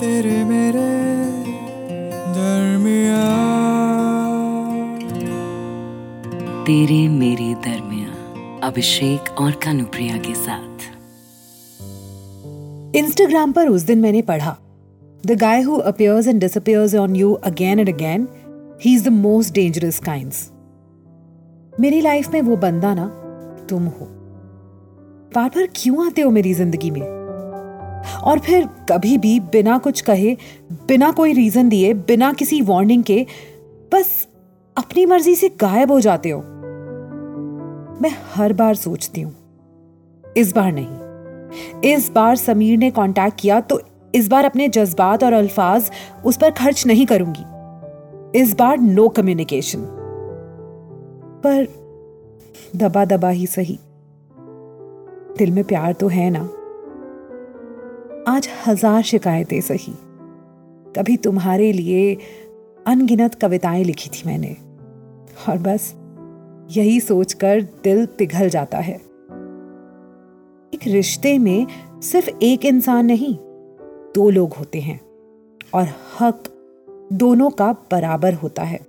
तेरे मेरे दरमिया तेरे मेरे दरमिया अभिषेक और कानुप्रिया के साथ। इंस्टाग्राम पर उस दिन मैंने पढ़ा the guy who appears and disappears on you again and again he is the most dangerous kinds मेरी लाइफ में वो बंदा ना तुम हो। बार बार क्यों आते हो मेरी ज़िंदगी में? और फिर कभी भी बिना कुछ कहे, बिना कोई रीजन दिए, बिना किसी वार्निंग के, बस अपनी मर्ज़ी से गायब हो जाते हो। मैं हर बार सोचती हूँ, इस बार नहीं। इस बार समीर ने कांटेक्ट किया तो इस बार अपने जज्बात और अल्फाज उस पर खर्च नहीं करूँगी। इस बार नो कम्युनिकेशन पर दबा दबा ही सही। दिल में प्यार तो है ना। आज हज़ार शिकायतें सही। कभी तुम्हारे लिए अनगिनत कविताएँ लिखी थी मैंने। और बस, यही सोचकर दिल पिघल जाता है। एक रिश्ते में सिर्फ़ एक इंसान नहीं, दो लोग होते हैं। और हक दोनों का बराबर होता है।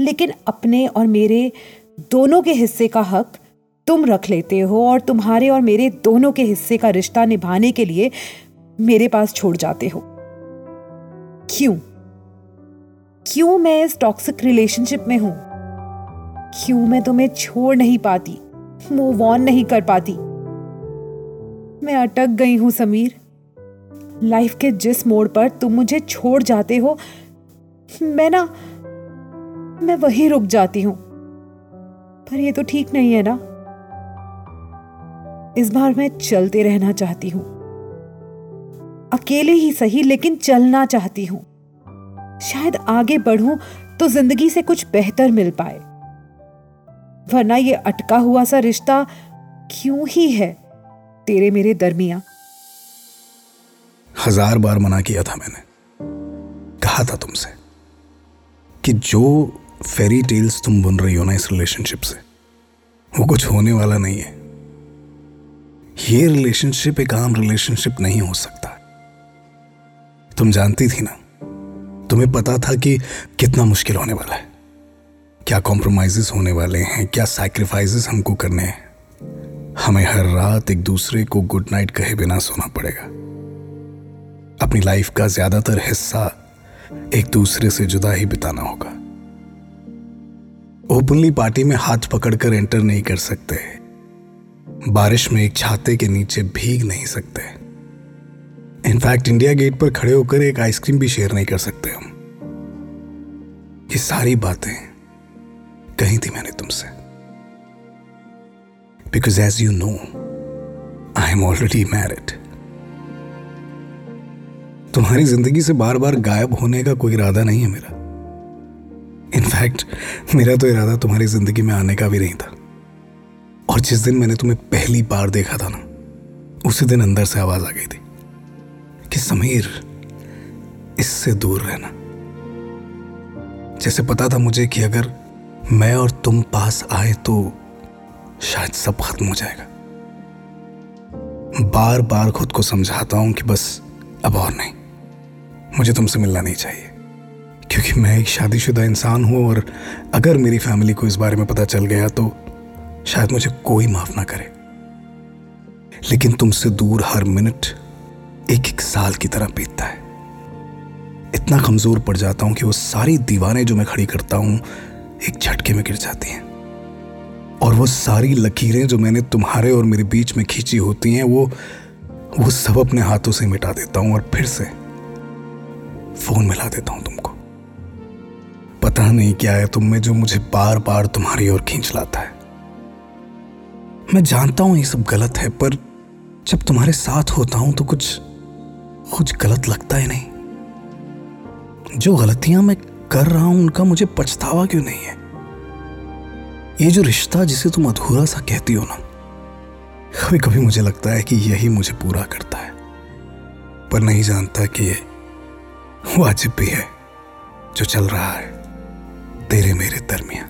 लेकिन अपने और मेरे दोनों के हिस्से का हक तुम रख लेते हो और तुम्हारे और मेरे दोनों के हिस्से का रिश्ता निभाने के लिए मेरे पास छोड़ जाते हो। क्यों? क्यों मैं इस टॉक्सिक रिलेशनशिप में हूँ? क्यों मैं तुम्हें छोड़ नहीं पाती? मूव ऑन नहीं कर पाती? मैं अटक गई हूँ समीर। लाइफ के जिस मोड़ पर तुम मुझे छोड़ जाते हो, मैं ना, मैं वही रुक जाती हूँ। पर ये तो ठीक नहीं है ना? इस बार मैं चलते रहना चाहती हूँ। अकेले ही सही, लेकिन चलना चाहती हूँ। शायद आगे बढ़ूं तो ज़िंदगी से कुछ बेहतर मिल पाए। वरना ये अटका हुआ सा रिश्ता क्यों ही है तेरे मेरे दरमिया? हज़ार बार मना किया था मैंने। कहा था तुमसे कि जो फेरी टेल्स तुम बुन रही हो ना इस रिलेशनशिप से, वो कुछ होने वाला नहीं है। ये रिलेशनशिप एक आम रिलेशनशिप नहीं हो सकता। तुम जानती थी ना? तुम्हें पता था कि कितना मुश्किल होने वाला है। क्या कॉम्प्रोमाइजेस होने वाले हैं? क्या सैक्रिफाइसेस हमको करने हैं? हमें हर रात एक दूसरे को गुड नाइट कहे बिना सोना पड़ेगा। अपनी लाइफ का ज़्यादातर हिस्सा एक दूसरे से जुदा ही बिताना होगा। ओपनली पार्टी में हाथ पकड़कर एंटर नहीं कर सकते। बारिश में एक छाते के नीचे भीग नहीं सकते। इनफैक्ट इंडिया गेट पर खड़े होकर एक आइसक्रीम भी शेयर नहीं कर सकते हम। ये सारी बातें कही थी मैंने तुमसे। Because as you know I am already married तुम्हारी ज़िंदगी से बार बार गायब होने का कोई इरादा नहीं है मेरा। इनफैक्ट मेरा तो इरादा तुम्हारी ज़िंदगी में आने का भी नहीं था। और जिस दिन मैंने तुम्हें पहली बार देखा था ना, उसी दिन अंदर से आवाज़ आ गई थी कि समीर, इससे दूर रहना। जैसे पता था मुझे कि अगर मैं और तुम पास आए तो शायद सब खत्म हो जाएगा। बार बार खुद को समझाता हूँ कि बस अब और नहीं। मुझे तुमसे मिलना नहीं चाहिए, क्योंकि मैं एक शादीशुदा इंसान हूँ और अगर मेरी फैमिली को इस बारे में पता चल गया तो शायद मुझे कोई माफ़ ना करे। लेकिन तुमसे दूर हर मिनट एक एक साल की तरह बीतता है। इतना कमज़ोर पड़ जाता हूँ कि वो सारी दीवारें जो मैं खड़ी करता हूँ एक झटके में गिर जाती हैं। और वो सारी लकीरें जो मैंने तुम्हारे और मेरे बीच में खींची होती हैं, वो वो सब अपने हाथों से मिटा देता हूँ और फिर से फ़ोन मिला देता हूँ तुमको। पता नहीं क्या है, तुम में जो मुझे बार बार तुम्हारी ओर खींच लाता है। मैं जानता हूँ ये सब गलत है, पर जब तुम्हारे साथ होता हूँ तो कुछ कुछ गलत लगता ही नहीं। जो गलतियाँ मैं कर रहा हूँ, उनका मुझे पछतावा क्यों नहीं है? ये जो रिश्ता जिसे तुम अधूरा सा कहती हो ना कभी कभी मुझे लगता है कि यही मुझे पूरा करता है। पर नहीं जानता कि ये वाजिब भी है जो चल रहा है, तेरे मेरे दरमिया